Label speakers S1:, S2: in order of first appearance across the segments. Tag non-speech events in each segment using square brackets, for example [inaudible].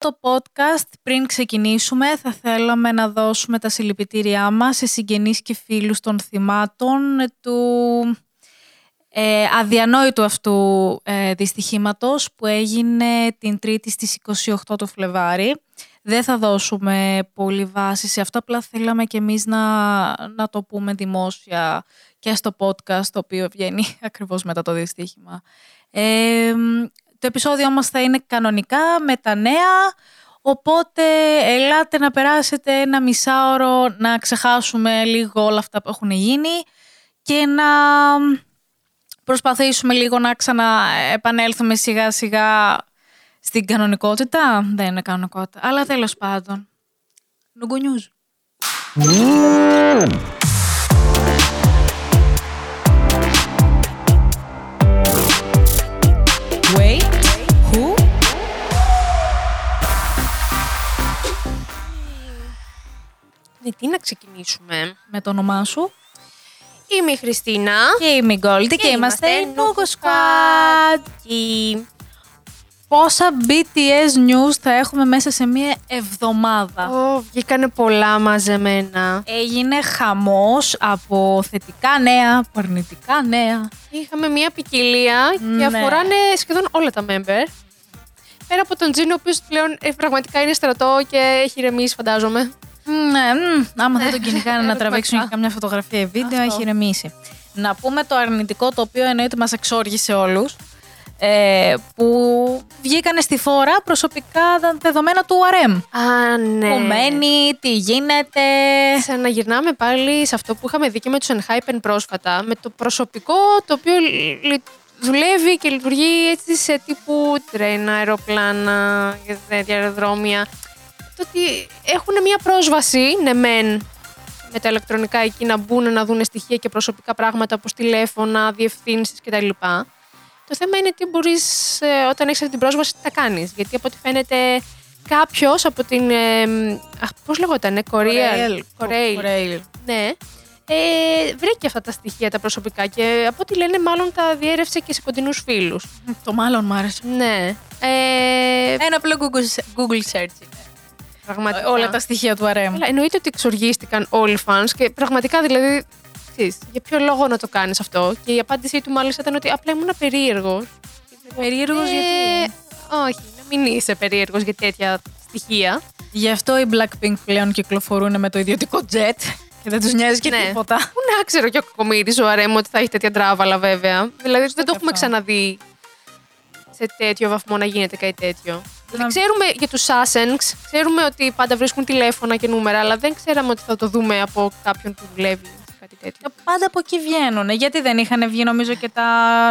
S1: το podcast, πριν ξεκινήσουμε, θα θέλαμε να δώσουμε τα συλληπιτήριά μας σε συγγενείς και φίλους των θυμάτων του ε, αδιανόητου αυτού ε, δυστυχήματος που έγινε την Τρίτη στις 28 του Φλεβάρι. Δεν θα δώσουμε πολύ βάση σε αυτό, απλά θέλαμε και εμείς να, να το πούμε δημόσια και στο podcast το οποίο βγαίνει [laughs] ακριβώς μετά το δυστύχημα. Ε, το επεισόδιο μας θα είναι κανονικά με τα νέα, οπότε ελάτε να περάσετε ένα μισάωρο να ξεχάσουμε λίγο όλα αυτά που έχουν γίνει και να προσπαθήσουμε λίγο να ξαναεπανέλθουμε σιγά σιγά στην κανονικότητα. Δεν είναι κανονικότητα, αλλά τέλος πάντων. Νουγκουνιούζ.
S2: Με τι να ξεκινήσουμε;
S1: Με το όνομά σου;
S2: Είμαι η Χριστίνα.
S1: Και είμαι η Γκόλντι και, είμαστε η Nugo Squad.
S2: Και...
S1: Πόσα BTS news θα έχουμε μέσα σε μία εβδομάδα;
S2: Ω, βγήκανε πολλά μαζεμένα.
S1: Έγινε χαμός από θετικά νέα, από αρνητικά νέα.
S2: Είχαμε μια ποικιλία
S1: Ναι.
S2: και αφοράνε σχεδόν όλα τα member. Πέρα από τον Τζίνο, ο οποίος πλέον ε, πραγματικά είναι στρατό και έχει ηρεμήσει, φαντάζομαι.
S1: Ναι, μμ, άμα δεν τον κυνηγάνε να
S2: Ερωτηματικά. [laughs]
S1: τραβήξουν και καμιά φωτογραφία ή βίντεο,
S2: Αυτό.
S1: έχει ηρεμήσει. Να πούμε το αρνητικό το οποίο εννοείται μας εξόργησε όλους. Ε, που βγήκανε στη φόρα προσωπικά τα δεδομένα του RM.
S2: Α, ναι.
S1: Που μένει, τι γίνεται.
S2: Ξαναγυρνάμε πάλι σε αυτό που είχαμε δει και με τους Enhypen πρόσφατα, με το προσωπικό το οποίο λ- λ- δουλεύει και λειτουργεί έτσι σε τύπου τρένα, αεροπλάνα, και τέτοια αεροδρόμια. Το ότι έχουν μια πρόσβαση, ναι μεν, με τα ηλεκτρονικά εκεί να μπουν να δουν στοιχεία και προσωπικά πράγματα όπως τηλέφωνα, διευθύνσεις κτλ. Το θέμα είναι τι μπορείς ε, όταν έχεις αυτή την πρόσβαση τι τα κάνεις. Γιατί από ό,τι φαίνεται κάποιος από την... Ε, αχ, πώς λεγότανε, Κορία. Κορέιλ.
S1: Κορέιλ.
S2: Ναι. Ε, βρήκε αυτά τα στοιχεία τα προσωπικά και από ό,τι λένε μάλλον τα διέρευσε και σε κοντινούς φίλους.
S1: Το μάλλον μου άρεσε.
S2: Ναι. Ε,
S1: Ένα απλό Google, Google search είναι.
S2: Πραγματικά.
S1: Όλα τα στοιχεία του RM.
S2: Αλλά εννοείται ότι εξοργίστηκαν όλοι οι fans και πραγματικά δηλαδή. Ξέρεις, για ποιο λόγο να το κάνεις αυτό; Και η απάντησή του μάλιστα ήταν ότι απλά ήμουν περίεργος.
S1: Περίεργος
S2: Ε,
S1: γιατί.
S2: Όχι, να μην είσαι περίεργος για τέτοια στοιχεία.
S1: Γι' αυτό οι Blackpink πλέον κυκλοφορούν με το ιδιωτικό jet και δεν τους νοιάζει και
S2: Ναι.
S1: τίποτα.
S2: Πού να ξέρω και ο Κακομήρης ο Αρέμ ότι θα έχει τέτοια τράβαλα βέβαια. Δηλαδή δεν το έχουμε
S1: αυτό.
S2: ξαναδεί σε τέτοιο βαθμό να γίνεται κάτι τέτοιο. Δηλαδή,
S1: Να-
S2: ξέρουμε για τους Sasenks, ξέρουμε ότι πάντα βρίσκουν τηλέφωνα και νούμερα, αλλά δεν ξέραμε ότι θα το δούμε από κάποιον που δουλεύει σε κάτι τέτοιο.
S1: Πάντα από εκεί βγαίνουν. Γιατί δεν είχαν βγει νομίζω και τα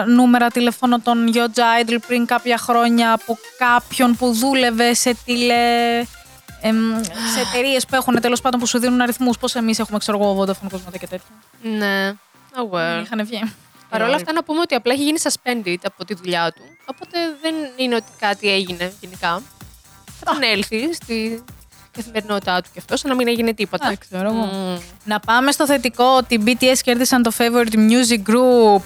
S1: νούμερα τηλεφώνων των Yoja Idol πριν κάποια χρόνια από κάποιον που δούλευε σε τηλε... εμ, σε εταιρείες που έχουν τέλος πάντων που σου δίνουν αριθμούς. Πώς εμείς έχουμε, ξέρω εγώ, Vodafone Cosmote και τέτοια.
S2: Ναι. Oh well.
S1: Είχαν βγει.
S2: Παρ' όλα αυτά να πούμε ότι απλά έχει γίνει suspended από τη δουλειά του. Οπότε δεν είναι ότι κάτι έγινε γενικά. Θα επανέλθει στη καθημερινότητά του και αυτός, σαν να μην έγινε τίποτα.
S1: Δεν ξέρω εγώ.
S2: Μμμ.
S1: Να πάμε στο θετικό ότι οι BTS κέρδισαν το Favorite Music Group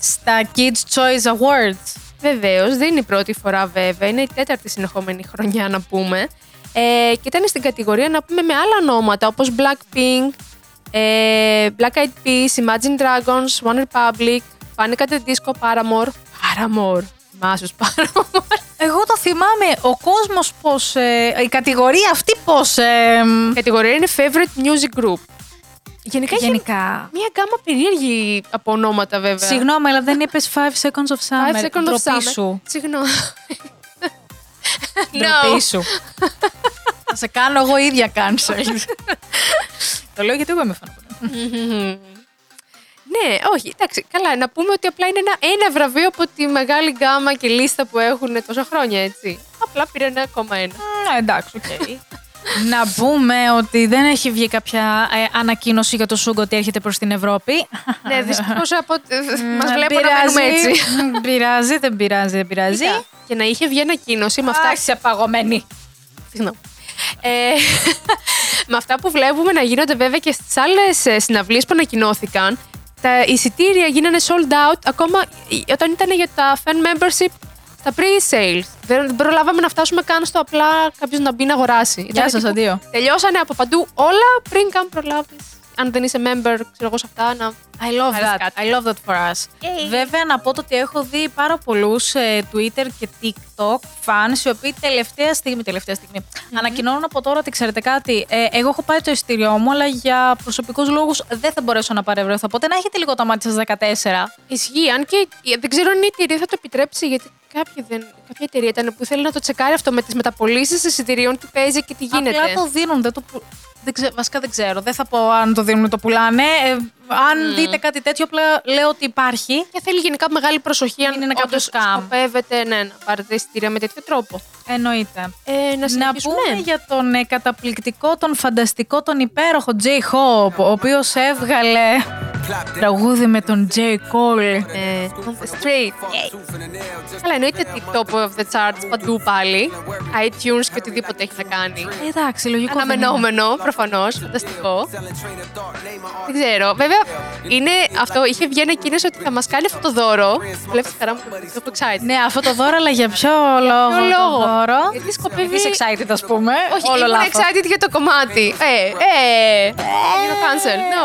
S1: στα Kids Choice Awards.
S2: Βεβαίως, δεν είναι η πρώτη φορά βέβαια, είναι η τέταρτη συνεχόμενη χρονιά να πούμε. Ε, και ήταν στην κατηγορία να πούμε με άλλα ονόματα όπως Blackpink, ε, Black Eyed Peas, Imagine Dragons, One Republic, Panic at the Disco, Paramore. Paramore. Θυμάσαι τους Paramore.
S1: Εγώ το θυμάμαι, ο κόσμος πώς, ε, η κατηγορία αυτή πώς... ε,
S2: Η κατηγορία είναι Favorite Music Group. Γενικά, έχει
S1: γενικά.
S2: μια γκάμα περίεργη από ονόματα βέβαια.
S1: Συγγνώμη, αλλά δεν είπες 5 seconds of summer.
S2: Five Seconds of
S1: Ντροπή
S2: Summer.
S1: σου.
S2: Συγγνώμη.
S1: Ντροπή σου. Θα σε κάνω εγώ ίδια cancel. [laughs] το λέω γιατί εγώ είμαι φαν.
S2: Ναι, όχι, εντάξει, καλά. Να πούμε ότι απλά είναι ένα, ένα βραβείο από τη μεγάλη γκάμα και λίστα που έχουν τόσα χρόνια, έτσι. Απλά πήρε ένα ακόμα ένα.
S1: Ναι, εντάξει, οκ. Να πούμε ότι δεν έχει βγει κάποια ε, ανακοίνωση για το Suga ότι έρχεται προς την Ευρώπη.
S2: ναι, δυστυχώς από. Μας
S1: Δεν
S2: βλέπω να μένουμε
S1: πειράζει.
S2: έτσι.
S1: Μ, Πειράζει, δεν πειράζει, δεν πειράζει.
S2: Κοίτα, Και να είχε βγει ανακοίνωση με αυτά.
S1: Αχ, είσαι παγωμένη.
S2: Συγγνώμη. Ε, [laughs] με αυτά που βλέπουμε να γίνονται βέβαια και στις άλλες συναυλίες που ανακοινώθηκαν, τα εισιτήρια γίνανε sold out ακόμα όταν ήταν για τα fan membership στα pre-sales. Δεν προλάβαμε να φτάσουμε καν στο απλά κάποιος να μπει να αγοράσει.
S1: Γεια
S2: Ήταν
S1: σας,
S2: τύπου,
S1: αντίο.
S2: Τελειώσανε από παντού όλα πριν καν προλάβεις. Αν δεν είσαι member, ξέρω εγώ σε αυτά, να.
S1: I love
S2: Άρεσε
S1: that.
S2: κάτι.
S1: I love that for us. Βέβαια, να πω το ότι έχω δει πάρα πολλούς Twitter και TikTok fans οι οποίοι τελευταία στιγμή, τελευταία στιγμή ανακοινώνουν από τώρα ότι ξέρετε κάτι. ε, εγώ έχω πάρει το εισιτήριό μου, αλλά για προσωπικούς λόγους δεν θα μπορέσω να παρευρεθώ. Οπότε να έχετε λίγο το μάτι σας 14.
S2: Ισχύει. Αν και δεν ξέρω αν η εταιρεία θα το επιτρέψει, γιατί κάποια, δεν, κάποια εταιρεία ήταν που θέλει να το τσεκάρει αυτό με τις μεταπολίσει εισιτηρίων, τι παίζει και τι γίνεται.
S1: Απλά το δίνουν. Δεν το, που- δεν ξε- βασικά δεν ξέρω. Δεν θα πω αν το δίνουν ή το πουλάνε. Ε, αν δείτε κάτι τέτοιο, απλά λέω ότι υπάρχει.
S2: Και θέλει γενικά μεγάλη προσοχή αν
S1: Μην είναι κάποιο
S2: όντως
S1: scam.
S2: σκοπεύετε ναι, να πάρετε εισιτήρια με τέτοιο τρόπο.
S1: Εννοείται.
S2: Ε, να
S1: Να
S2: συνεχίσουμε.
S1: πούμε για τον ε, καταπληκτικό, τον φανταστικό, τον υπέροχο J. Hope, ο οποίος έβγαλε τραγούδι με τον J. Cole.
S2: Ε, on the street. Καλά, εννοείται ότι top of the charts παντού πάλι. iTunes και οτιδήποτε έχει να κάνει.
S1: Ε, Εντάξει, λογικό δεν είναι.
S2: Αναμενόμενο, προφανώς. Φανταστικό. Δεν ξέρω. Βέβαια, είναι αυτό. Είχε βγει ανακοίνωση ότι θα μας κάνει αυτό το δώρο. Βλέπεις τη χαρά μου, το έχω excited.
S1: Ναι, αυτό το δώρο, αλλά για ποιο λόγο
S2: ποιο
S1: το
S2: λόγο;
S1: δώρο;
S2: Γιατί σκοπεύει-
S1: Είσαι excited, ας πούμε.
S2: Όχι,
S1: Όλο
S2: ήμουν
S1: λάθος.
S2: excited για το κομμάτι. Ε, ε. Είναι cancel. No.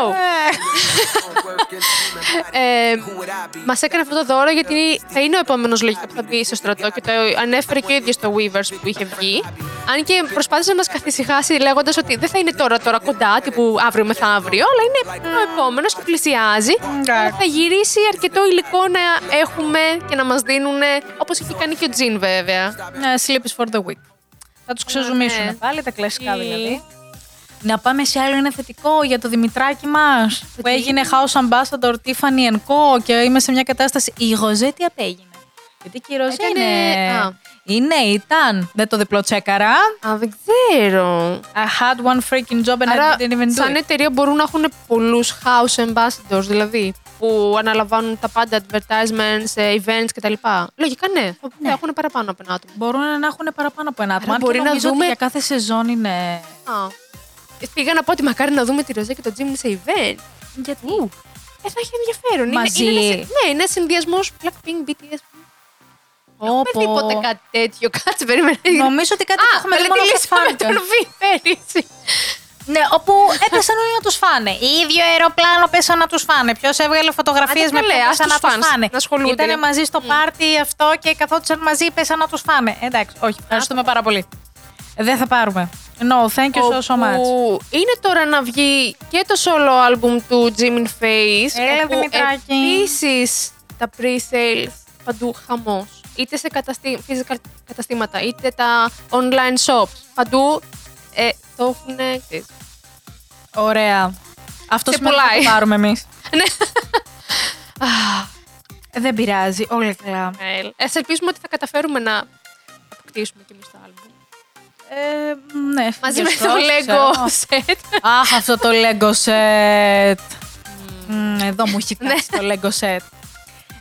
S2: Ε, Μας έκανε αυτό το δώρο γιατί θα είναι ο επόμενος λογικά που θα μπει στο στρατό και το ανέφερε και ο ίδιος στο Weavers που είχε βγει. Αν και προσπάθησε να μας καθησυχάσει λέγοντας ότι δεν θα είναι τώρα, τώρα κοντά, τύπου αύριο μεθαύριο, αλλά είναι ο επόμενος και πλησιάζει. Αλλά θα γυρίσει αρκετό υλικό να έχουμε και να μας δίνουν όπως είχε κάνει και ο Τζιν βέβαια.
S1: Ναι, sleep is for the week. Θα τους ξεζουμίσουν
S2: ναι.
S1: πάλι, τα κλασικά
S2: Τι.
S1: δηλαδή. Να πάμε σε άλλο ένα θετικό για το Δημητράκη μας, που έγινε House Ambassador Tiffany Co. και είμαι σε μια κατάσταση. Η Ροζέ τι απέγινε. Γιατί και η Ροζέ
S2: Έκανε-
S1: είναι...
S2: α.
S1: Είναι, ήταν. Δεν το διπλό τσέκαρα.
S2: Α, δεν ξέρω.
S1: I had one freaking job and
S2: Άρα,
S1: I didn't even do
S2: σαν
S1: it.
S2: εταιρεία μπορούν να έχουν πολλούς house ambassadors, δηλαδή, που αναλαμβάνουν τα πάντα, advertisements, ε, events κτλ. Λογικά ναι, θα
S1: Ναι.
S2: έχουν παραπάνω από ένα άτομο.
S1: Μπορούν να έχουν παραπάνω από ένα άτομο.
S2: Άρα
S1: Αν και
S2: μπορεί να
S1: νομίζω ότι
S2: δούμε-
S1: για κάθε σεζόν είναι...
S2: Α. Πήγα να πω ότι μακάρι να δούμε τη Ροζέ και το Jimmy σε event.
S1: Γιατί;
S2: Ου. Ε, θα έχει ενδιαφέρον.
S1: Μαζί.
S2: Είναι, είναι, ένα, ναι, είναι συνδυασμός Blackpink, BTS.
S1: Όπο.
S2: Δεν τίποτε κάτι τέτοιο. [laughs] Κάτσε, περίμενε.
S1: Νομίζω ότι κάτι
S2: Α,
S1: που έχουμε δει μόνο στα
S2: μελετήσαμε
S1: φάνηκα.
S2: τον Βι πέρυσι.
S1: Ναι, όπου έπεσαν όλοι να τους φάνε. ίδιο αεροπλάνο πέσαν να τους φάνε. Ποιος έβγαλε φωτογραφίες
S2: Άντε
S1: με
S2: καλέ,
S1: ποιον
S2: ας
S1: πέσαν
S2: τους
S1: να τους
S2: φανς
S1: φάνε.
S2: να ασχολούνται.
S1: Ήταν μαζί στο πάρτι αυτό και καθόντουσαν μαζί, πέσαν να τους φάνε. Εντάξει, όχι, ευχαριστούμε πάρα πολύ. Δεν θα πάρουμε. No, thank you so, so much.
S2: Όπου είναι τώρα να βγει και το solo album του Jimin Face.
S1: Έλα,
S2: όπου
S1: Δημητράκη.
S2: Επίσης τα pre-sales παντού χαμός. Είτε σε καταστή, physical καταστήματα, είτε τα online shops. Παντού ε, το έχουν.
S1: Ωραία. Αυτό
S2: Σε
S1: σημαίνει ότι θα
S2: πουλάει.
S1: το πάρουμε εμείς. [laughs]
S2: Ναι.
S1: Δεν πειράζει, όλα καλά.
S2: Ε, ας ελπίσουμε ότι θα καταφέρουμε να αποκτήσουμε και εμείς το album.
S1: Ε, ναι,
S2: Μαζί με
S1: fingers
S2: το
S1: crossed,
S2: Lego
S1: ξέρω.
S2: set.
S1: Αχ, αυτό το Lego set. Μμ, εδώ μου έχει
S2: Ναι.
S1: κάτσει το Lego set.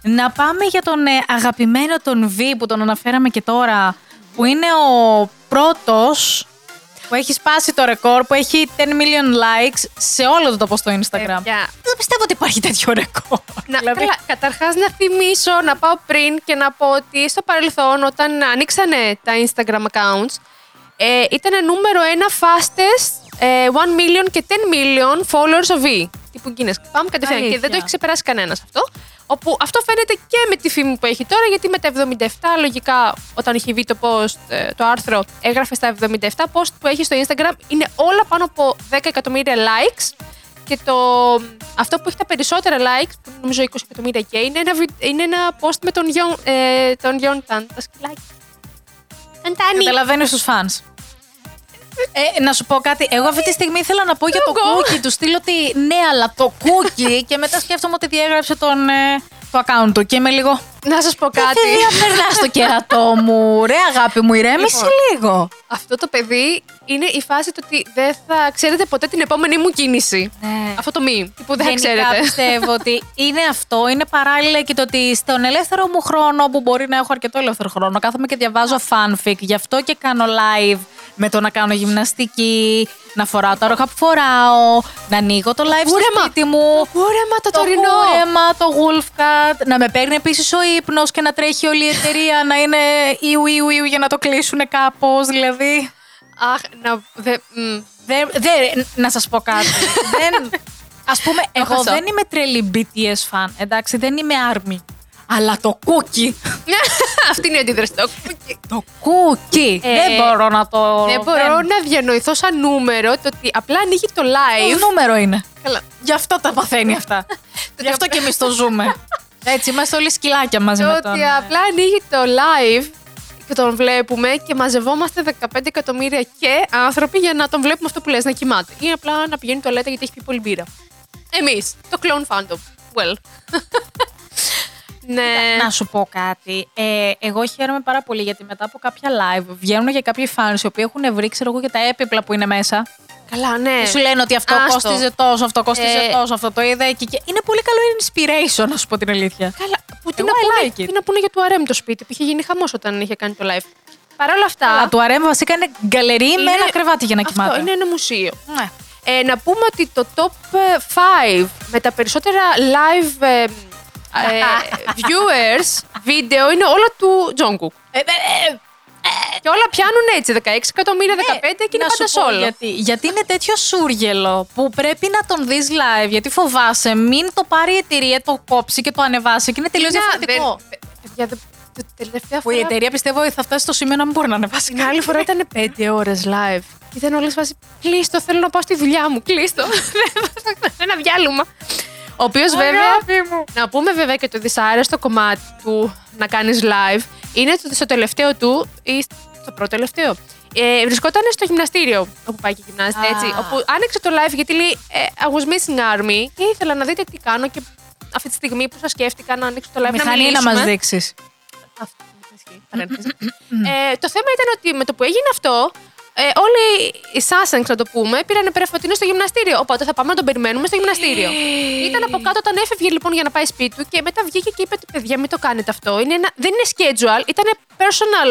S1: Να πάμε για τον ε, αγαπημένο τον V που τον αναφέραμε και τώρα, που είναι ο πρώτος που έχει σπάσει το ρεκόρ, που έχει 10 million likes σε όλο το post στο Instagram.
S2: Παιδιά,
S1: Δεν πιστεύω ότι υπάρχει τέτοιο ρεκόρ.
S2: Να,
S1: Δηλαδή,
S2: καλά, καταρχάς να θυμίσω, να πάω πριν και να πω ότι στο παρελθόν όταν ανοίξανε τα Instagram accounts ε, ήταν νούμερο ένα fastest ε, 1 million και 10 million followers of V. Τύπου Guinness. Πάμε κατευθείαν και
S1: Αλήθεια.
S2: δεν το έχει ξεπεράσει κανένας αυτό. Όπου αυτό φαίνεται και με τη φήμη που έχει τώρα, γιατί με τα 77, λογικά, όταν είχε βγει το post, ε, το άρθρο, έγραφε στα 77 post που έχει στο Instagram, είναι όλα πάνω από 10 εκατομμύρια likes. Και το, αυτό που έχει τα περισσότερα likes, που νομίζω 20 εκατομμύρια και είναι ένα, βι- είναι ένα post με τον Γιον, ε, τον Γιον Ταν, τα σκυλάκια. Ταντάνι.
S1: Καταλαβαίνει του φαν. Ε, να σου πω κάτι. Εγώ αυτή τη στιγμή ήθελα να πω για το
S2: Εγώ.
S1: cookie του. Στείλω ότι ναι, αλλά το cookie. και μετά σκέφτομαι ότι διέγραψε τον, ε, το account του. Και είμαι λίγο.
S2: Να σας πω
S1: Κάτι
S2: κάτι.
S1: διαπερνά στο κερατό μου. Ρε, αγάπη μου, ηρέμησε
S2: Λοιπόν.
S1: λίγο.
S2: Αυτό το παιδί είναι η φάση του ότι δεν θα ξέρετε ποτέ την επόμενη μου κίνηση.
S1: Ναι.
S2: Αυτό το meme που δεν θα
S1: Γενικά
S2: ξέρετε.
S1: πιστεύω ότι είναι αυτό. Είναι παράλληλα και το ότι στον ελεύθερο μου χρόνο, που μπορεί να έχω αρκετό ελεύθερο χρόνο, κάθομαι και διαβάζω fanfic. Γι' αυτό και κάνω live με το να κάνω γυμναστική, να φοράω τα ρόχα που φοράω, να ανοίγω το live στο
S2: κούρεμα.
S1: σπίτι μου.
S2: Κούρεμα το
S1: Το
S2: τωρινό.
S1: κούρεμα, το wolf cut, να με παίρνει επίσης ο ύπνος και να τρέχει όλη η εταιρεία να είναι ιου, ιου, ιου για να το κλείσουν κάπως. Δηλαδή.
S2: Αχ, να. Δε, μ.
S1: Δεν, δεν, να σας πω κάτι. [laughs] δεν, ας πούμε, εγώ
S2: χασώ.
S1: δεν είμαι τρελή BTS fan. Εντάξει, δεν είμαι army. Αλλά το cookie. [laughs]
S2: Αυτή είναι η αντίδραση. Το-
S1: Το cookie.
S2: Ε,
S1: δεν μπορώ να το.
S2: Δεν μπορώ να διανοηθώ σαν νούμερο το ότι απλά ανοίγει το
S1: Τι
S2: live.
S1: νούμερο είναι.
S2: Καλά.
S1: Γι' αυτό τα παθαίνει αυτά. [laughs] Γι' αυτό και εμείς το ζούμε. [laughs] Έτσι, είμαστε όλοι σκυλάκια μαζί
S2: Το
S1: με
S2: ότι
S1: τον. ε,
S2: απλά ανοίγει το live και τον βλέπουμε και μαζευόμαστε 15 εκατομμύρια και άνθρωποι για να τον βλέπουμε αυτό που λες, να κοιμάται. Ή απλά να πηγαίνει το λέτε γιατί έχει πει πολύ μπύρα. Εμείς, το clone fandom. Well. Ναι.
S1: Να σου πω κάτι. Ε, εγώ χαίρομαι πάρα πολύ γιατί μετά από κάποια live βγαίνουν και κάποιοι fans οι οποίοι έχουν βρει, ξέρω εγώ, και τα έπιπλα που είναι μέσα.
S2: Καλά, ναι.
S1: Και σου λένε ότι αυτό
S2: Άστο.
S1: κόστιζε τόσο, αυτό κόστιζε
S2: Ε,
S1: τόσο, αυτό το είδα εκεί. Και είναι πολύ καλό inspiration, να σου πω την αλήθεια.
S2: Καλά, που τι
S1: Εγώ
S2: να,
S1: I
S2: πούνε,
S1: like it.
S2: τι να πούνε για το RM το σπίτι που είχε γίνει χαμός όταν είχε κάνει το live. Παρ' όλα αυτά.
S1: Αλλά του αρέμ βασικά είναι γκαλερί με
S2: είναι-
S1: ένα κρεβάτι για να
S2: αυτό
S1: κοιμάται.
S2: είναι ένα μουσείο.
S1: Ναι.
S2: Ε, να πούμε ότι το top 5 με τα περισσότερα live ε, ε, viewers βίντεο είναι όλα του Jungkook.
S1: Ε, ε, ε,
S2: Και όλα πιάνουν έτσι, 16 εκατομμύρια, 15 και είναι
S1: να σου
S2: πάντα
S1: πω
S2: σόλο.
S1: Γιατί, γιατί είναι τέτοιο σούργελο που πρέπει να τον δεις live γιατί φοβάσαι μην το πάρει η εταιρεία, το κόψει και το ανεβάσει και είναι τελείως
S2: Είναι-
S1: διαφορετικό.
S2: δεν- παιδιά, δεν- το τελευταία
S1: Που η
S2: φορά.
S1: εταιρεία πιστεύω ότι θα φτάσει στο σημείο να μην μπορεί να ανεβάσει
S2: Την άλλη φορά ήταν 5 ώρε live. Και ήταν όλε φάση. Κλείστο, θέλω να πάω στη δουλειά μου. Κλείστο. Ένα διάλειμμα. Ο οποίος βέβαια.
S1: μου.
S2: Να πούμε βέβαια και το δυσάρεστο κομμάτι του να κάνεις live είναι το στο τελευταίο του ή στο πρώτο τελευταίο. Ε, βρισκόταν στο γυμναστήριο όπου πάει και γυμνάζεται
S1: Α.
S2: έτσι. Όπου άνοιξε το live γιατί λέει ε, I was missing army και ήθελα να δείτε τι κάνω και αυτή τη στιγμή που σας σκέφτηκα να ανοίξω το live να
S1: Μηχανή να
S2: μιλήσουμε.
S1: μας δείξεις.
S2: Αυτό ισχύει. Παρένθεση. ε, το θέμα ήταν ότι με το που έγινε αυτό, ε, όλοι οι Σάσενγκ, να το πούμε, πήραν πρεφωτίνο στο γυμναστήριο. Οπότε θα πάμε να τον περιμένουμε στο γυμναστήριο. Ήταν από κάτω όταν έφευγε λοιπόν για να πάει σπίτι του και μετά βγήκε και είπε ότι παιδιά, μην το κάνετε αυτό. Είναι ένα, δεν είναι schedule, ήταν personal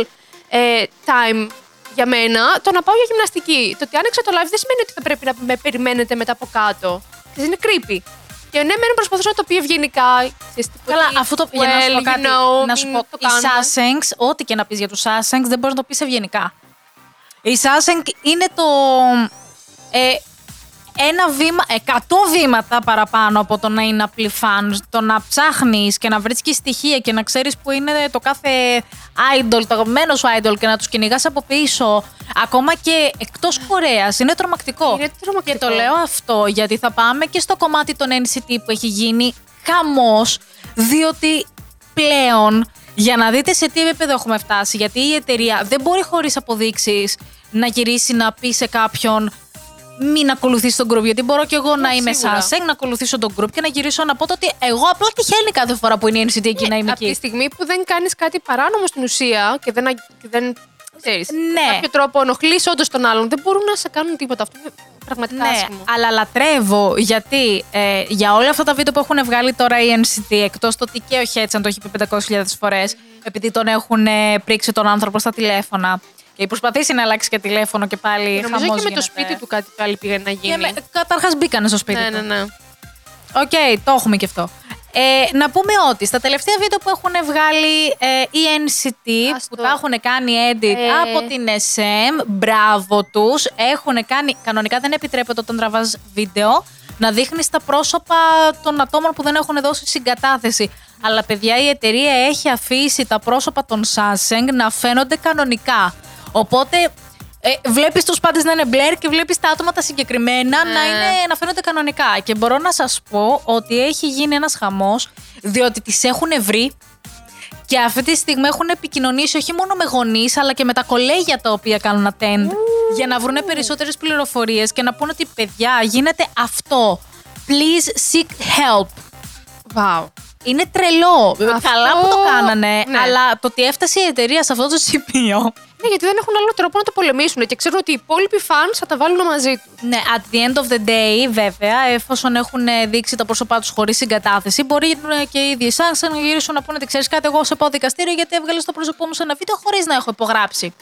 S2: ε, time για μένα το να πάω για γυμναστική. Το ότι άνοιξα το live δεν σημαίνει ότι θα πρέπει να με περιμένετε μετά από κάτω. Ξέρεις, Είναι creepy. Και ναι, μεν προσπαθούσα να το πει ευγενικά. ξέρεις, τύπου
S1: Καλά,
S2: ότι,
S1: αυτό το για να σου πω
S2: well, you
S1: κάτι.
S2: know,
S1: να σου
S2: μην
S1: πω,
S2: το
S1: οι
S2: κάνουμε.
S1: Sasengs, ό,τι και να πεις για τους Sasengs, δεν μπορείς να το πεις ευγενικά. Οι Saseng είναι το... Ε, ένα βήμα, εκατό βήματα παραπάνω από το να είναι απλή φαν. Το να ψάχνεις και να βρίσκεις στοιχεία και να ξέρεις που είναι το κάθε idol, το αγαπημένος σου idol και να τους κυνηγάς από πίσω. Ακόμα και εκτός Κορέας. Είναι τρομακτικό.
S2: Είναι τρομακτικό.
S1: Και το λέω αυτό γιατί θα πάμε και στο κομμάτι των NCT που έχει γίνει χαμός, διότι πλέον για να δείτε σε τι επίπεδο έχουμε φτάσει. Γιατί η εταιρεία δεν μπορεί χωρίς αποδείξεις να γυρίσει να πει σε κάποιον μην ακολουθήσει τον group. Γιατί μπορώ και εγώ να είμαι
S2: σίγουρα.
S1: Σάσεκ, να ακολουθήσω τον group και να γυρίσω να πω το ότι εγώ απλά τυχαίνει κάθε φορά που είναι η NCT εκεί να είμαι
S2: από τη
S1: εκεί.
S2: στιγμή που δεν κάνεις κάτι παράνομο στην ουσία και δεν, α- και δεν ξέρεις,
S1: Ναι.
S2: με κάποιο τρόπο ενοχλείς όντως τον άλλον, δεν μπορούν να σε κάνουν τίποτα. Αυτό είναι πραγματικά
S1: Ναι,
S2: άσχημο.
S1: αλλά λατρεύω γιατί ε, για όλα αυτά τα βίντεο που έχουν βγάλει τώρα η NCT, εκτός το ότι και ο Haechan το έχει πει 500.000 φορές, επειδή τον έχουν ε, πρίξει τον άνθρωπο στα τηλέφωνα. Και προσπαθήσει να αλλάξει και τηλέφωνο και πάλι.
S2: Και νομίζω
S1: χαμός
S2: και με το
S1: γίνεται.
S2: σπίτι του κάτι πάλι πήγε να γίνει.
S1: Και με, καταρχάς μπήκανε στο σπίτι
S2: ναι,
S1: του.
S2: ναι, ναι.
S1: Οκ, το έχουμε και αυτό. Ε, να πούμε ότι στα τελευταία βίντεο που έχουν βγάλει ε, οι NCT,
S2: Ας
S1: που
S2: το-
S1: τα έχουν κάνει edit
S2: Ε.
S1: από την SM, μπράβο τους. Έχουν κάνει, κανονικά δεν επιτρέπεται όταν τραβάς βίντεο, να δείχνεις τα πρόσωπα των ατόμων που δεν έχουν δώσει συγκατάθεση. Αλλά παιδιά η εταιρεία έχει αφήσει τα πρόσωπα των Samsung να φαίνονται κανονικά. Οπότε ε, βλέπεις τους πάντες να είναι μπλερ και βλέπεις τα άτομα τα συγκεκριμένα
S2: Ναι.
S1: να, είναι, να φαίνονται κανονικά. Και μπορώ να σας πω ότι έχει γίνει ένας χαμός, διότι τις έχουν βρει και αυτή τη στιγμή έχουν επικοινωνήσει όχι μόνο με γονείς, αλλά και με τα κολέγια τα οποία κάνουν attend για να βρουν περισσότερες πληροφορίες και να πούνε ότι παιδιά γίνεται αυτό. Please seek help.
S2: Wow.
S1: Είναι τρελό.
S2: Αυτό-
S1: Καλά που το κάνανε,
S2: ναι.
S1: αλλά το ότι έφτασε η εταιρεία σε αυτό το σημείο.
S2: Ναι, γιατί δεν έχουν άλλο τρόπο να το πολεμήσουν και ξέρουν ότι οι υπόλοιποι φαν θα τα βάλουν μαζί τους.
S1: Ναι, at the end of the day, βέβαια, εφόσον έχουν ε, δείξει τα πρόσωπά τους χωρίς συγκατάθεση, μπορεί ε, και οι ίδιοι σαν να γυρίσουν να πούνε ότι ξέρεις κάτι, εγώ σε πάω δικαστήριο γιατί έβγαλες το πρόσωπό μου σε ένα βίντεο χωρίς να έχω υπογράψει.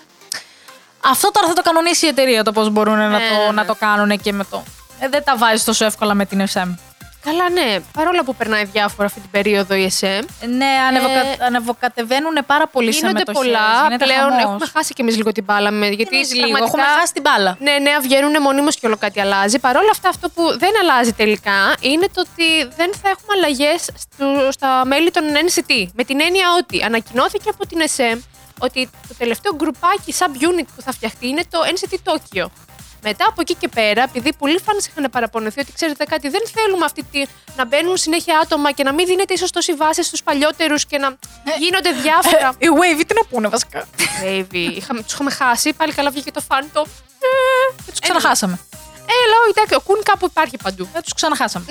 S1: Αυτό τώρα θα το κανονίσει η εταιρεία το πώς μπορούν να,
S2: Ναι,
S1: το,
S2: ναι.
S1: να το κάνουν και με το. Ε, δεν τα βάζεις τόσο εύκολα με την SM.
S2: Καλά, ναι. Παρόλο που περνάει διάφορα αυτή την περίοδο η SM.
S1: Ναι, ανεβοκα... ανεβοκατεβαίνουν πάρα πολύ σε
S2: Ε, Γίνονται
S1: μετοχές.
S2: πολλά.
S1: Γίνεται
S2: πλέον
S1: χαμός.
S2: έχουμε χάσει κι εμείς λίγο την μπάλα. Με, γιατί
S1: Γιατί λίγο,
S2: πραγματικά-
S1: έχουμε χάσει την μπάλα.
S2: Ναι, ναι, βγαίνουν μονίμως και όλο κάτι αλλάζει. Παρ' όλα αυτά, αυτό που δεν αλλάζει τελικά είναι το ότι δεν θα έχουμε αλλαγές στα μέλη των NCT. Με την έννοια ότι ανακοινώθηκε από την SM ότι το τελευταίο γκρουπάκι sub-unit που θα φτιαχτεί είναι το NCT Tokyo. Μετά από εκεί και πέρα, επειδή πολλοί fans είχαν παραπονεθεί ότι ξέρετε κάτι, δεν θέλουμε αυτή τη, να μπαίνουν συνέχεια άτομα και να μην δίνεται ίσως τόση βάση στους παλιότερους και να γίνονται διάφορα.
S1: Οι Wavy τι να πούνε βασικά.
S2: Baby, είχαμε, τους είχαμε χάσει, πάλι καλά βγήκε το φαν το.
S1: Και τους ξαναχάσαμε.
S2: Ε, λέω, εντάξει, ο Κουν κάπου υπάρχει παντού.
S1: Δεν τους ξαναχάσαμε.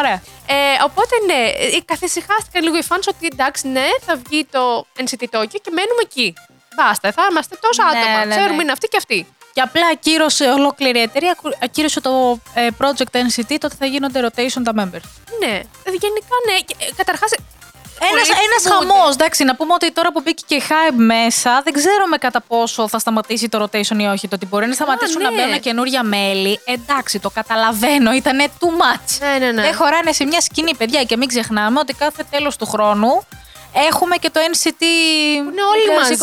S1: Ωραία.
S2: Ε, οπότε ναι, ε, καθησυχάστηκαν λίγο οι fans ότι εντάξει, ναι, θα βγει το NCT Tokyo και μένουμε εκεί. Μπάστα, θα είμαστε τόσα
S1: Ναι,
S2: άτομα.
S1: ναι, ναι.
S2: Ξέρουμε είναι αυτοί και αυτοί.
S1: Και απλά ακύρωσε ολόκληρη η εταιρεία, ακου- ακύρωσε το ε, project NCT, το ότι θα γίνονται rotation τα members.
S2: Ναι, ε, γενικά ναι. Και, ε, καταρχάς,
S1: Ένας,
S2: πολλοί
S1: ένας
S2: φοβούνται.
S1: χαμός, εντάξει, να πούμε ότι τώρα που μπήκε και hype μέσα, δεν ξέρουμε κατά πόσο θα σταματήσει το rotation ή όχι. Το ότι μπορεί να σταματήσουν να
S2: ναι.
S1: μπαίνουν καινούρια μέλη, εντάξει, το καταλαβαίνω, ήταν too much.
S2: Ναι, ναι, ναι.
S1: Δεν χωράνε σε μια σκηνή, παιδιά, και μην ξεχνάμε ότι κάθε τέλος του χρόνου έχουμε και το NCT
S2: είναι όλοι μαζί.